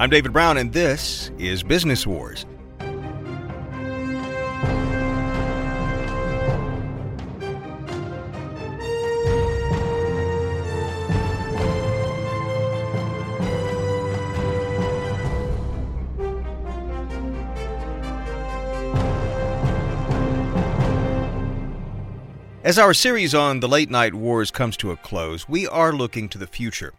I'm David Brown, and this is Business Wars. As our series on the late night wars comes to a close, we are looking to the future.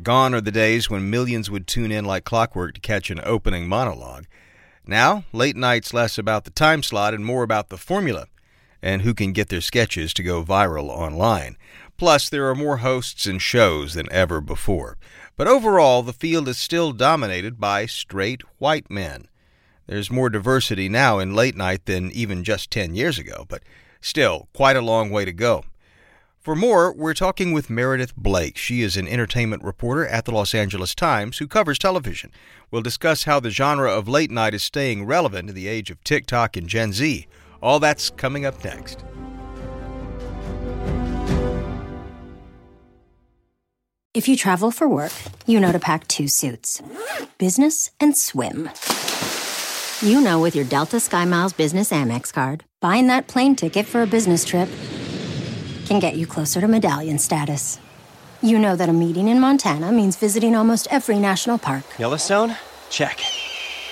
Gone are the days when millions would tune in like clockwork to catch an opening monologue. Now, late night's less about the time slot and more about the formula and who can get their sketches to go viral online. Plus, there are more hosts and shows than ever before. But overall, the field is still dominated by straight white men. There's more diversity now in late night than even just 10 years ago, but Still, quite a long way to go. For more, we're talking with Meredith Blake. She is an entertainment reporter at the Los Angeles Times who covers television. We'll discuss how the genre of late night is staying relevant in the age of TikTok and Gen Z. All that's coming up next. If you travel for work, you know to pack two suits business and swim. You know, with your Delta SkyMiles Business Amex card, buying that plane ticket for a business trip can get you closer to medallion status. You know that a meeting in Montana means visiting almost every national park. Yellowstone? Check.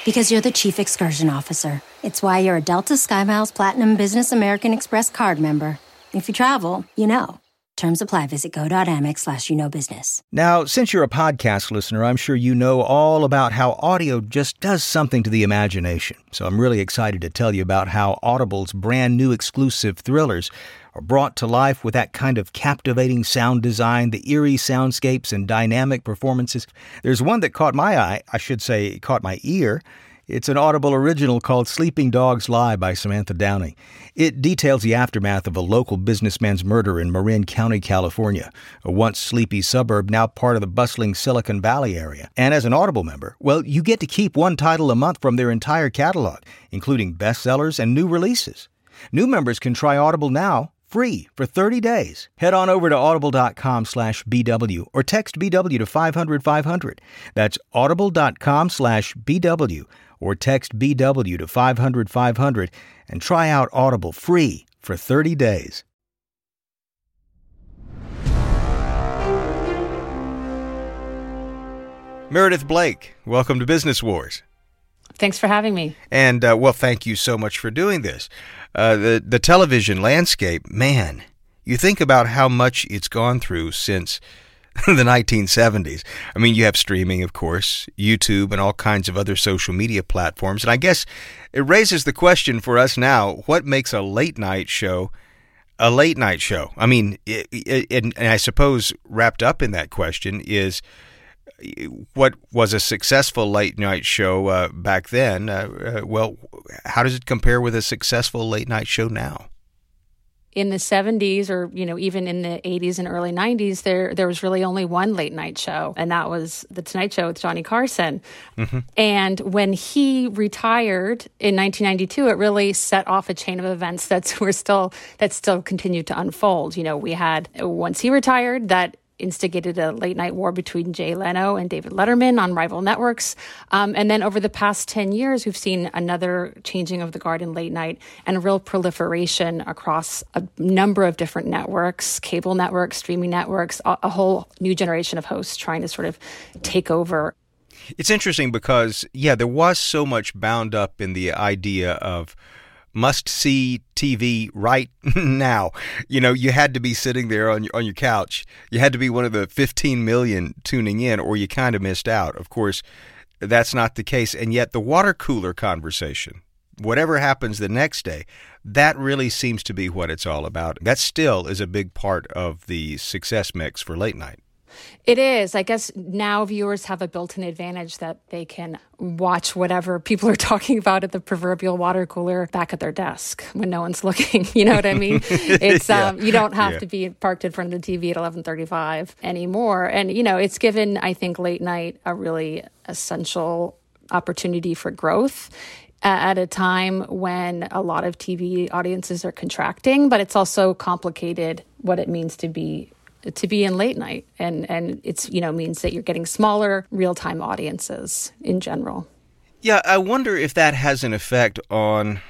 Because you're the chief excursion officer. It's why you're a Delta SkyMiles Platinum Business American Express card member. If you travel, you know. Terms apply. Visit go.amex slash you know business. Now, since you're a podcast listener, I'm sure you know all about how audio just does something to the imagination. So I'm really excited to tell you about how Audible's brand new exclusive thrillers are brought to life with that kind of captivating sound design, the eerie soundscapes, and dynamic performances. There's one that caught my eye, I should say, caught my ear. It's an Audible original called Sleeping Dogs Lie by Samantha Downing. It details the aftermath of a local businessman's murder in Marin County, California, a once sleepy suburb now part of the bustling Silicon Valley area. And as an Audible member, well, you get to keep one title a month from their entire catalog, including bestsellers and new releases. New members can try Audible now free for 30 days. Head on over to audible.com slash BW or text BW to 500 500. That's audible.com slash BW or text BW to 500 500 and try out Audible free for 30 days. Meredith Blake, welcome to Business Wars. Thanks for having me. And uh, well, thank you so much for doing this. Uh, the the television landscape, man, you think about how much it's gone through since the 1970s. I mean, you have streaming, of course, YouTube, and all kinds of other social media platforms. And I guess it raises the question for us now what makes a late night show a late night show? I mean, it, it, and I suppose wrapped up in that question is what was a successful late night show uh, back then. Uh, uh, well, how does it compare with a successful late night show now? in the 70s or you know even in the 80s and early 90s there there was really only one late night show and that was the tonight show with johnny carson mm-hmm. and when he retired in 1992 it really set off a chain of events that's we're still that still continued to unfold you know we had once he retired that instigated a late night war between Jay Leno and David Letterman on rival networks. Um, and then over the past 10 years, we've seen another changing of the guard in late night and a real proliferation across a number of different networks, cable networks, streaming networks, a, a whole new generation of hosts trying to sort of take over. It's interesting because, yeah, there was so much bound up in the idea of must see TV right now. You know, you had to be sitting there on your, on your couch. You had to be one of the 15 million tuning in, or you kind of missed out. Of course, that's not the case. And yet, the water cooler conversation, whatever happens the next day, that really seems to be what it's all about. That still is a big part of the success mix for late night. It is. I guess now viewers have a built in advantage that they can watch whatever people are talking about at the proverbial water cooler back at their desk when no one's looking. You know what I mean? It's yeah. um, you don't have yeah. to be parked in front of the TV at 11:35 anymore. And you know, it's given I think late night a really essential opportunity for growth at a time when a lot of TV audiences are contracting, but it's also complicated what it means to be to be in late night and and it's you know means that you're getting smaller real-time audiences in general yeah i wonder if that has an effect on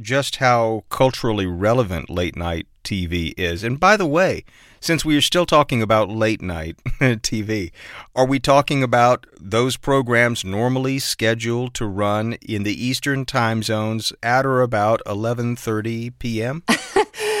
just how culturally relevant late night tv is and by the way since we are still talking about late night TV, are we talking about those programs normally scheduled to run in the Eastern time zones at or about 11:30 p.m.?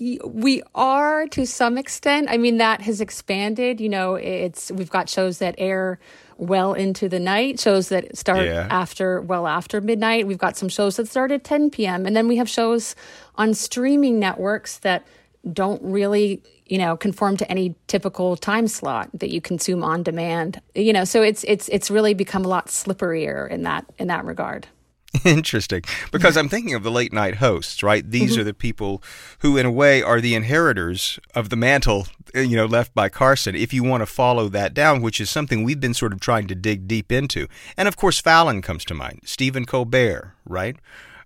we are to some extent. I mean, that has expanded. You know, it's we've got shows that air well into the night, shows that start yeah. after well after midnight. We've got some shows that start at 10 p.m. and then we have shows on streaming networks that don't really you know conform to any typical time slot that you consume on demand you know so it's it's it's really become a lot slipperier in that in that regard Interesting. Because I'm thinking of the late night hosts, right? These mm-hmm. are the people who, in a way, are the inheritors of the mantle, uh, you know, left by Carson, if you want to follow that down, which is something we've been sort of trying to dig deep into. And of course, Fallon comes to mind, Stephen Colbert, right?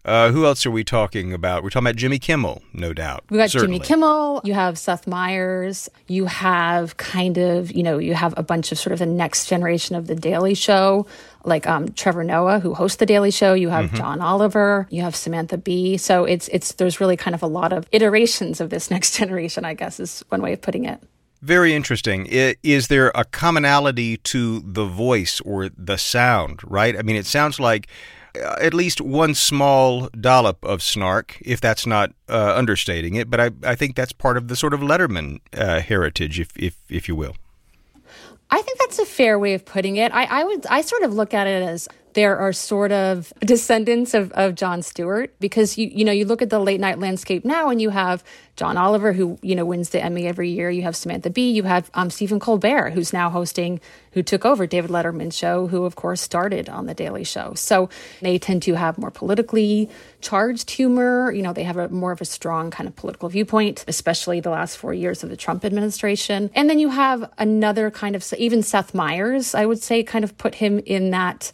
Uh, who else are we talking about? We're talking about Jimmy Kimmel, no doubt. We got certainly. Jimmy Kimmel. You have Seth Meyers. You have kind of, you know, you have a bunch of sort of the next generation of the Daily Show, like um, Trevor Noah, who hosts the Daily Show. You have mm-hmm. John Oliver. You have Samantha Bee. So it's it's there's really kind of a lot of iterations of this next generation. I guess is one way of putting it. Very interesting. Is there a commonality to the voice or the sound, right? I mean, it sounds like at least one small dollop of snark, if that's not uh, understating it. But I, I think that's part of the sort of Letterman uh, heritage, if, if, if you will. I think that's a fair way of putting it. I, I would I sort of look at it as there are sort of descendants of, of Jon Stewart because you you know you look at the late night landscape now and you have John Oliver who you know wins the Emmy every year. You have Samantha Bee. You have um, Stephen Colbert who's now hosting who took over David Letterman's show who of course started on the Daily Show. So they tend to have more politically charged humor. You know they have a more of a strong kind of political viewpoint especially the last 4 years of the Trump administration. And then you have another kind of even Seth Meyers I would say kind of put him in that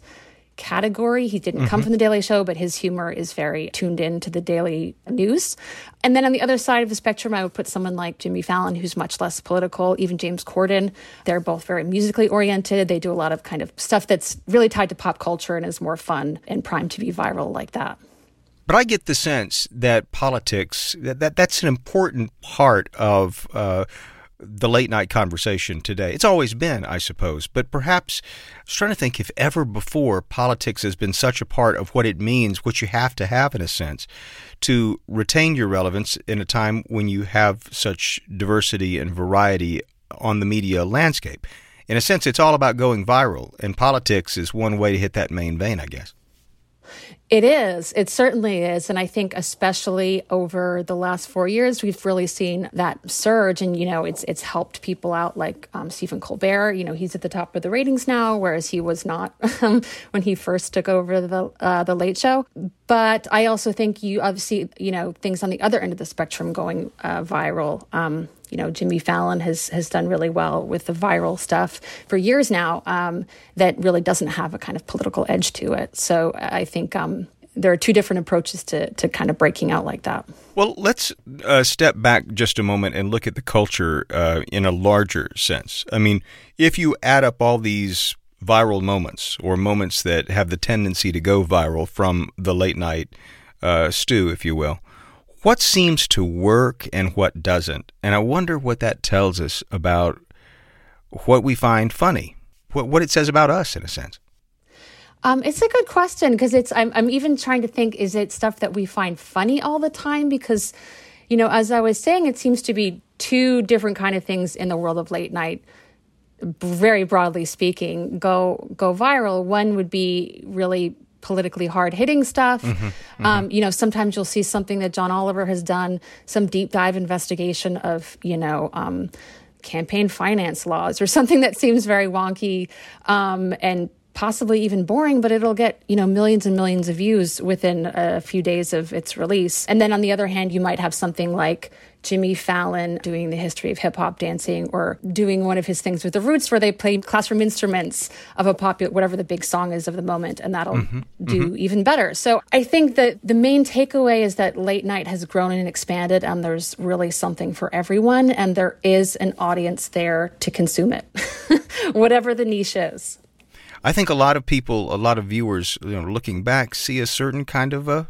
category. He didn't mm-hmm. come from the Daily Show, but his humor is very tuned in to the daily news. And then on the other side of the spectrum, I would put someone like Jimmy Fallon, who's much less political, even James Corden. They're both very musically oriented. They do a lot of kind of stuff that's really tied to pop culture and is more fun and primed to be viral like that. But I get the sense that politics that, that that's an important part of uh, the late night conversation today. It's always been, I suppose, but perhaps I was trying to think if ever before politics has been such a part of what it means, what you have to have in a sense, to retain your relevance in a time when you have such diversity and variety on the media landscape. In a sense, it's all about going viral, and politics is one way to hit that main vein, I guess. It is. It certainly is. And I think especially over the last four years, we've really seen that surge. And, you know, it's it's helped people out like um, Stephen Colbert. You know, he's at the top of the ratings now, whereas he was not when he first took over the uh, the Late Show. But I also think you obviously, you know, things on the other end of the spectrum going uh, viral. Um, you know, Jimmy Fallon has has done really well with the viral stuff for years now. Um, that really doesn't have a kind of political edge to it. So I think um, there are two different approaches to to kind of breaking out like that. Well, let's uh, step back just a moment and look at the culture uh, in a larger sense. I mean, if you add up all these viral moments or moments that have the tendency to go viral from the late night uh, stew, if you will, what seems to work and what doesn't. And I wonder what that tells us about what we find funny, what, what it says about us, in a sense. Um, it's a good question because it's. I'm, I'm even trying to think: is it stuff that we find funny all the time? Because, you know, as I was saying, it seems to be two different kind of things in the world of late night. Very broadly speaking, go go viral. One would be really politically hard hitting stuff. Mm-hmm, mm-hmm. Um, you know, sometimes you'll see something that John Oliver has done, some deep dive investigation of, you know, um, campaign finance laws or something that seems very wonky um, and possibly even boring, but it'll get, you know, millions and millions of views within a few days of its release. And then on the other hand, you might have something like Jimmy Fallon doing the history of hip hop dancing or doing one of his things with the Roots where they play classroom instruments of a popular, whatever the big song is of the moment, and that'll mm-hmm, do mm-hmm. even better. So I think that the main takeaway is that late night has grown and expanded, and there's really something for everyone, and there is an audience there to consume it, whatever the niche is. I think a lot of people, a lot of viewers, you know, looking back, see a certain kind of a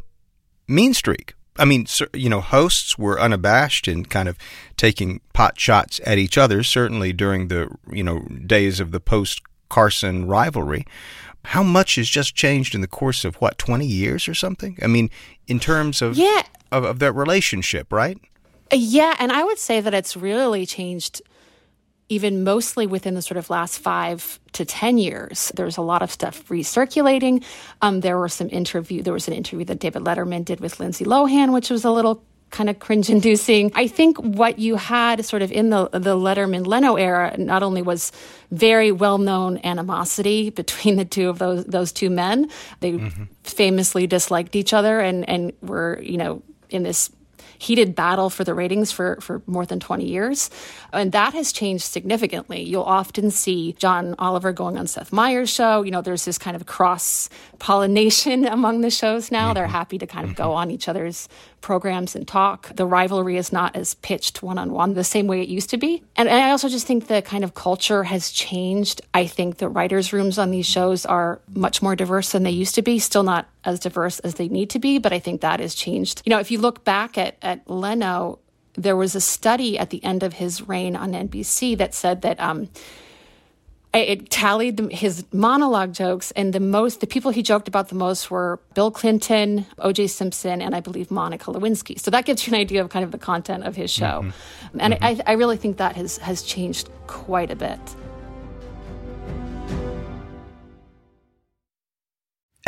mean streak. I mean, you know, hosts were unabashed in kind of taking pot shots at each other, certainly during the, you know, days of the post Carson rivalry. How much has just changed in the course of what, 20 years or something? I mean, in terms of, yeah. of, of that relationship, right? Yeah. And I would say that it's really changed even mostly within the sort of last five to 10 years. There's a lot of stuff recirculating. Um, there were some interview, there was an interview that David Letterman did with Lindsay Lohan, which was a little kind of cringe inducing. I think what you had sort of in the the Letterman Leno era not only was very well known animosity between the two of those those two men. They mm-hmm. famously disliked each other and and were, you know, in this heated battle for the ratings for, for more than 20 years. And that has changed significantly. You'll often see John Oliver going on Seth Meyers' show. You know, there's this kind of cross pollination among the shows now. Mm-hmm. They're happy to kind of go mm-hmm. on each other's programs and talk. The rivalry is not as pitched one on one the same way it used to be. And, and, I also just think the kind of culture has changed. I think the writers' rooms on these shows are much more diverse than they used to be. Still not as diverse as they need to be, but I think that has changed. You know, if you look back at, at Leno, there was a study at the end of his reign on NBC that said that um, it tallied his monologue jokes, and the most the people he joked about the most were Bill Clinton, O.J. Simpson, and I believe Monica Lewinsky. So that gives you an idea of kind of the content of his show, mm-hmm. and mm-hmm. I, I really think that has has changed quite a bit.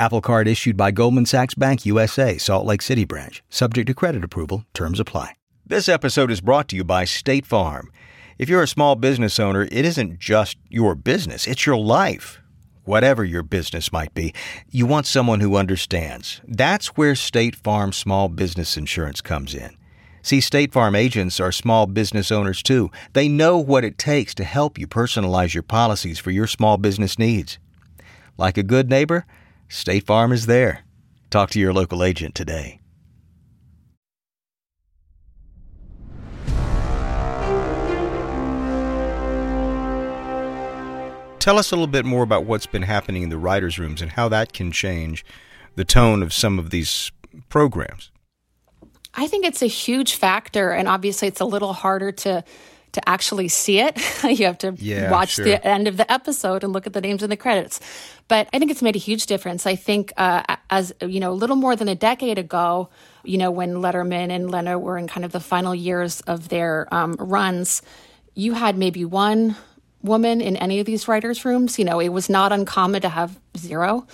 Apple Card issued by Goldman Sachs Bank USA, Salt Lake City branch. Subject to credit approval. Terms apply. This episode is brought to you by State Farm. If you're a small business owner, it isn't just your business, it's your life whatever your business might be, you want someone who understands. That's where State Farm Small Business Insurance comes in. See, State Farm agents are small business owners too. They know what it takes to help you personalize your policies for your small business needs. Like a good neighbor, State Farm is there. Talk to your local agent today. Tell us a little bit more about what's been happening in the writers' rooms and how that can change the tone of some of these programs. I think it's a huge factor, and obviously, it's a little harder to to actually see it. you have to yeah, watch sure. the end of the episode and look at the names in the credits. But I think it's made a huge difference. I think uh, as you know, a little more than a decade ago, you know, when Letterman and Leno were in kind of the final years of their um, runs, you had maybe one woman in any of these writers' rooms. You know, it was not uncommon to have zero.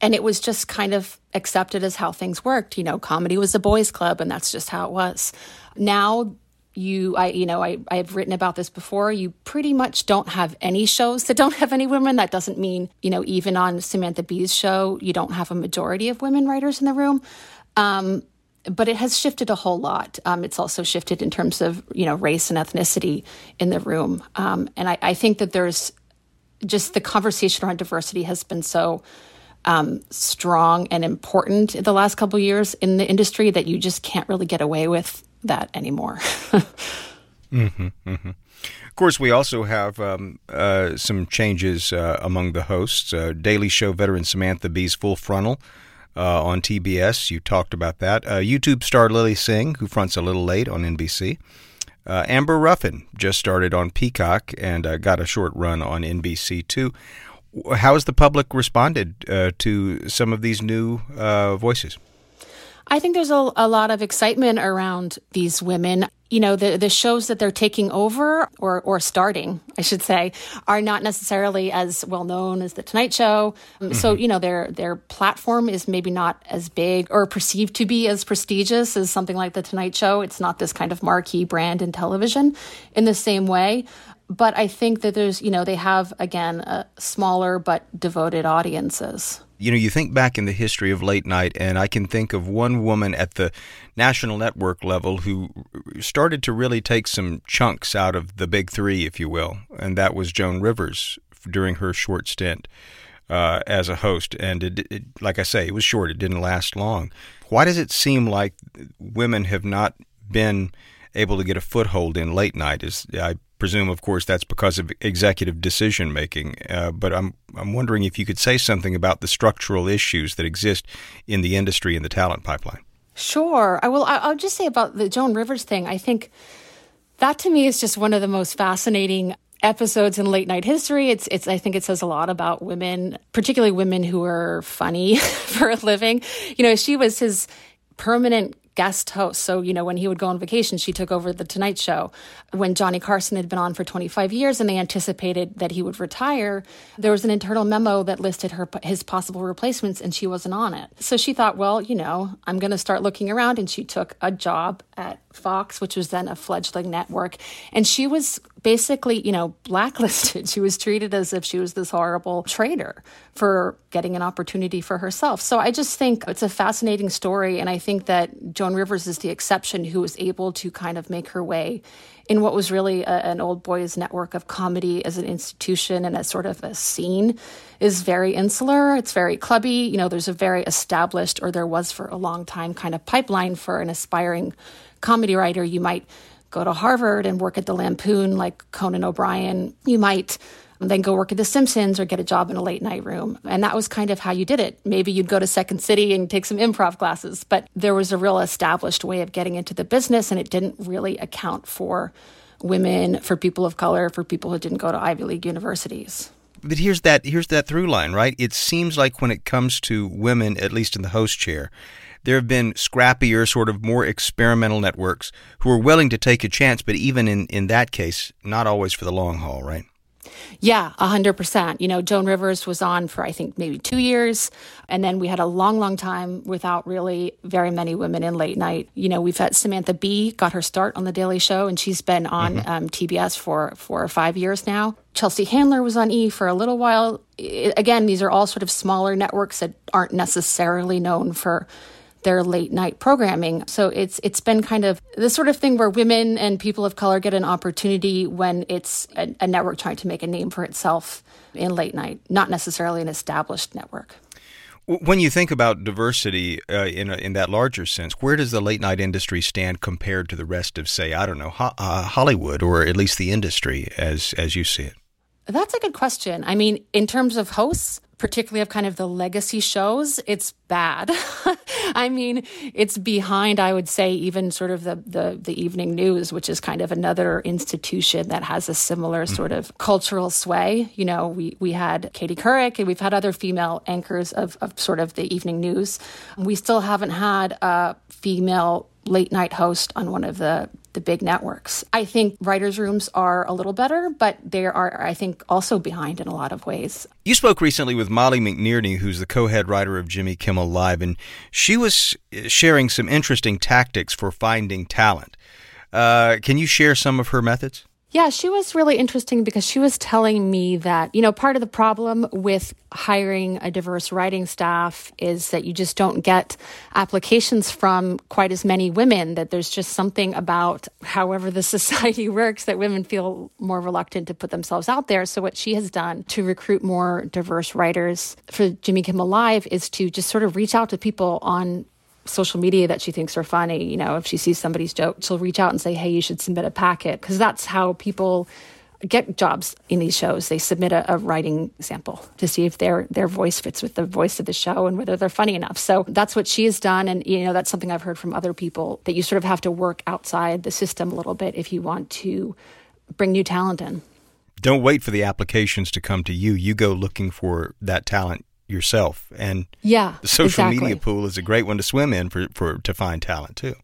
And it was just kind of accepted as how things worked. You know, comedy was a boys' club, and that's just how it was. Now, you, I, you know, I, I've written about this before. You pretty much don't have any shows that don't have any women. That doesn't mean, you know, even on Samantha Bee's show, you don't have a majority of women writers in the room. Um, but it has shifted a whole lot. Um, it's also shifted in terms of you know race and ethnicity in the room, um, and I, I, think that there's just the conversation around diversity has been so um, strong and important in the last couple years in the industry that you just can't really get away with that anymore. mm-hmm, mm-hmm. Of course, we also have um, uh, some changes uh, among the hosts. Uh, Daily Show veteran Samantha Bee's Full Frontal uh, on TBS. You talked about that. Uh, YouTube star Lilly Singh, who fronts a little late on NBC. Uh, Amber Ruffin just started on Peacock and got a short run on NBC too. How has the public responded to some of these new voices? I think there's a, a lot of excitement around these women. You know, the, the shows that they're taking over or, or starting, I should say, are not necessarily as well known as The Tonight Show. Um, mm-hmm. So, you know, their, their platform is maybe not as big or perceived to be as prestigious as something like The Tonight Show. It's not this kind of marquee brand in television in the same way but I think that there's, you know, they have, again, a smaller but devoted audiences. You know, you think back in the history of late night, and I can think of one woman at the national network level who started to really take some chunks out of the big three, if you will, and that was Joan Rivers during her short stint uh, as a host. And it, it, like I say, it was short, it didn't last long. Why does it seem like women have not been able to get a foothold in late night? Is I presume, of course, that's because of executive decision making. Uh, but I'm I'm wondering if you could say something about the structural issues that exist in the industry and the talent pipeline. Sure. I will. I'll just say about the Joan Rivers thing. I think that to me is just one of the most fascinating episodes in late night history. It's it's I think it says a lot about women, particularly women who are funny for a living. You know, she was his permanent guest host. So, you know, when he would go on vacation, she took over The Tonight Show. When Johnny Carson had been on for 25 years and they anticipated that he would retire, there was an internal memo that listed her his possible replacements and she wasn't on it. So she thought, well, you know, I'm going to start looking around and she took a job at Fox, which was then a fledgling network. And she was basically, you know, blacklisted. She was treated as if she was this horrible traitor for getting an opportunity for herself. So I just think it's a fascinating story. And I think that Joan Rivers is the exception who was able to kind of make her way in what was really a, an old boys network of comedy as an institution and as sort of a scene is very insular. It's very clubby. You know, there's a very established, or there was for a long time, kind of pipeline for an aspiring comedy writer. You might go to Harvard and work at the Lampoon like Conan O'Brien. You might then go work at The Simpsons or get a job in a late night room. And that was kind of how you did it. Maybe you'd go to Second City and take some improv classes, but there was a real established way of getting into the business, and it didn't really account for women, for people of color, for people who didn't go to Ivy League universities. But here's that here's that through line, right? It seems like when it comes to women, at least in the host chair, there have been scrappier, sort of more experimental networks who are willing to take a chance, but even in, in that case, not always for the long haul, right? Yeah, 100%. You know, Joan Rivers was on for, I think, maybe two years. And then we had a long, long time without really very many women in late night. You know, we've had Samantha Bee got her start on The Daily Show, and she's been on mm-hmm. um, TBS for four or five years now. Chelsea Handler was on E for a little while. again, these are all sort of smaller networks that aren't necessarily known for their late night programming. So it's it's been kind of the sort of thing where women and people of color get an opportunity when it's a, a network trying to make a name for itself in late night, not necessarily an established network. When you think about diversity uh, in a, in that larger sense, where does the late night industry stand compared to the rest of, say, I don't know, ho- uh, Hollywood or at least the industry as as you see it? That's a good question. I mean, in terms of hosts, particularly of kind of the legacy shows, it's bad. I mean, it's behind, I would say, even sort of the, the, the evening news, which is kind of another institution that has a similar mm-hmm. sort of cultural sway. You know, we, we had Katie Couric and we've had other female anchors of, of sort of the evening news. We still haven't had a female late night host on one of the the big networks. I think writers' rooms are a little better, but they are, I think, also behind in a lot of ways. You spoke recently with Molly McNearney, who's the co head writer of Jimmy Kimmel Live, and she was sharing some interesting tactics for finding talent. Uh, can you share some of her methods? Yeah, she was really interesting because she was telling me that, you know, part of the problem with hiring a diverse writing staff is that you just don't get applications from quite as many women, that there's just something about however the society works that women feel more reluctant to put themselves out there. So, what she has done to recruit more diverse writers for Jimmy Kimmel Live is to just sort of reach out to people on social media that she thinks are funny. You know, if she sees somebody's joke, she'll reach out and say, "Hey, you should submit a packet," because that's how people get jobs in these shows. They submit a, a, writing sample to see if their their voice fits with the voice of the show and whether they're funny enough. So that's what she has done, and you know that's something I've heard from other people that you sort of have to work outside the system a little bit if you want to bring new talent in. Don't wait for the applications to come to you. You go looking for that talent yourself. And yeah, the social exactly. media pool is a great one to swim in for, for to find talent too.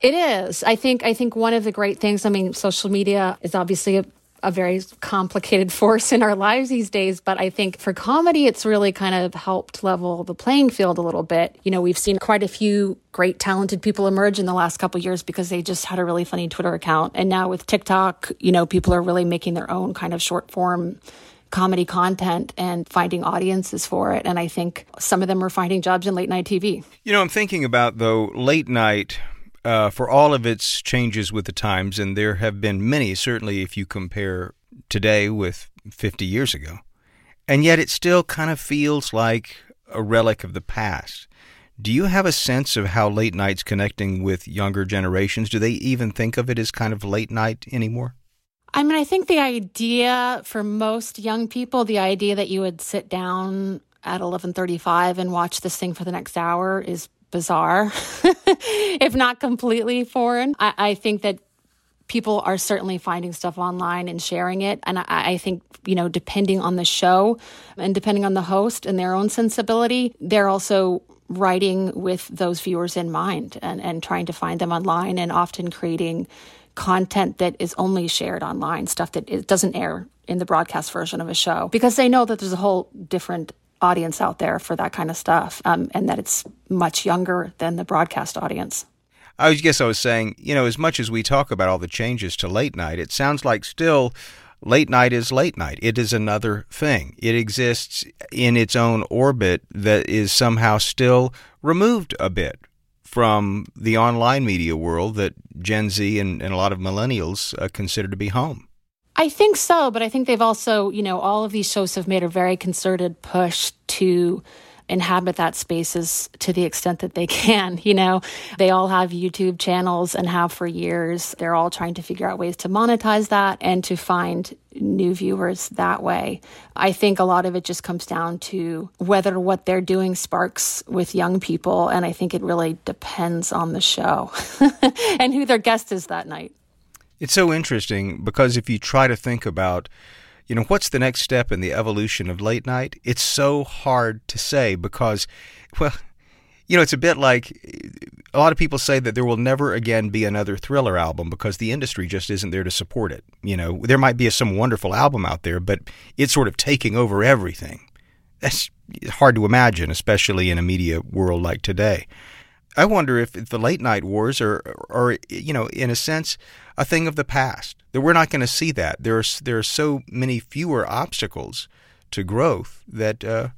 It is. I think I think one of the great things, I mean, social media is obviously a a very complicated force in our lives these days. But I think for comedy, it's really kind of helped level the playing field a little bit. You know, we've seen quite a few great talented people emerge in the last couple years because they just had a really funny Twitter account. And now with TikTok, you know, people are really making their own kind of short form comedy content and finding audiences for it. And I think some of them are finding jobs in late night TV. You know, I'm thinking about though late night uh, for all of its changes with the times, and there have been many, certainly if you compare today with 50 years ago. And yet it still kind of feels like a relic of the past. Do you have a sense of how late night's connecting with younger generations? Do they even think of it as kind of late night anymore? I mean, I think the idea for most young people, the idea that you would sit down at 11:35 and watch this thing for the next hour is bizarre, if not completely foreign. I, I, think that people are certainly finding stuff online and sharing it. And I, I, think, you know, depending on the show and depending on the host and their own sensibility, they're also writing with those viewers in mind and, and trying to find them online and often creating content that is only shared online, stuff that it doesn't air in the broadcast version of a show because they know that there's a whole different audience out there for that kind of stuff, um, and that it's much younger than the broadcast audience. I guess I was saying, you know, as much as we talk about all the changes to late night, it sounds like still late night is late night. It is another thing. It exists in its own orbit that is somehow still removed a bit from the online media world that Gen Z and, and a lot of millennials uh, consider to be home. I think so, but I think they've also, you know, all of these shows have made a very concerted push to inhabit that spaces to the extent that they can. You know, they all have YouTube channels and have for years. They're all trying to figure out ways to monetize that and to find new viewers that way. I think a lot of it just comes down to whether what they're doing sparks with young people. And I think it really depends on the show and who their guest is that night. It's so interesting because if you try to think about, you know, what's the next step in the evolution of late night, it's so hard to say because, well, you know, it's a bit like a lot of people say that there will never again be another thriller album because the industry just isn't there to support it. You know, there might be some wonderful album out there, but it's sort of taking over everything. That's hard to imagine, especially in a media world like today. I wonder if the late night wars are, are, you know, in a sense, a thing of the past. That we're not going to see that. There are there are so many fewer obstacles to growth that uh,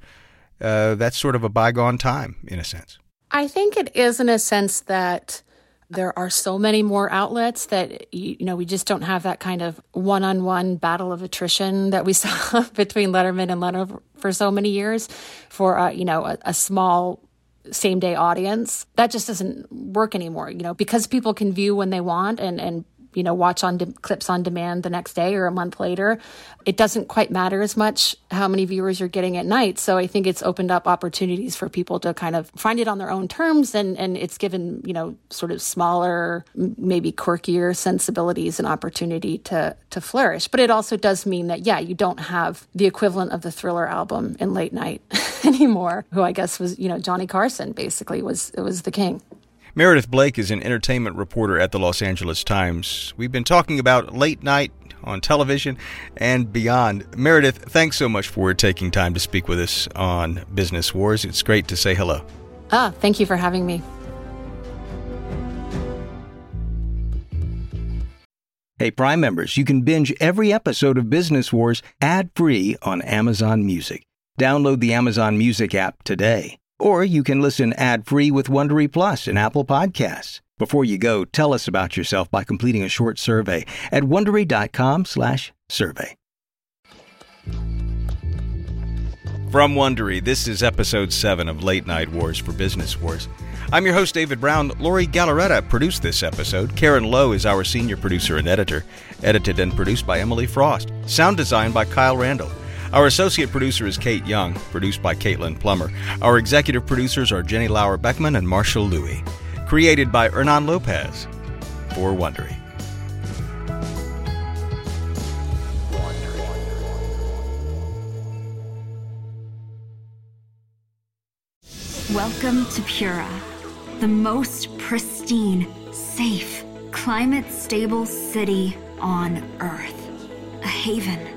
uh, that's sort of a bygone time in a sense. I think it is in a sense that there are so many more outlets that you know we just don't have that kind of one-on-one battle of attrition that we saw between Letterman and Leno for so many years for uh, you know a, a small same day audience. That just doesn't work anymore, you know, because people can view when they want and, and you know, watch on de- clips on demand the next day or a month later. It doesn't quite matter as much how many viewers you're getting at night. So I think it's opened up opportunities for people to kind of find it on their own terms and, and it's given, you know, sort of smaller, maybe quirkier sensibilities an opportunity to, to flourish. But it also does mean that, yeah, you don't have the equivalent of the thriller album in late night anymore, who I guess was, you know, Johnny Carson basically was, it was the king. Meredith Blake is an entertainment reporter at the Los Angeles Times. We've been talking about late night on television and beyond. Meredith, thanks so much for taking time to speak with us on Business Wars. It's great to say hello. Ah, thank you for having me. Hey, Prime members, you can binge every episode of Business Wars ad free on Amazon Music. Download the Amazon Music app today. Or you can listen ad-free with Wondery Plus and Apple Podcasts. Before you go, tell us about yourself by completing a short survey at wondery.com/survey. From Wondery, this is episode 7 of Late Night Wars for Business Wars. I'm your host, David Brown. Lori Galarreta produced this episode. Karen Lowe is our senior producer and editor. Edited and produced by Emily Frost. Sound design by Kyle Randall. Our associate producer is Kate Young, produced by Caitlin Plummer. Our executive producers are Jenny Lauer Beckman and Marshall Louis. Created by Hernan Lopez for Wondery. Welcome to Pura, the most pristine, safe, climate stable city on Earth. A haven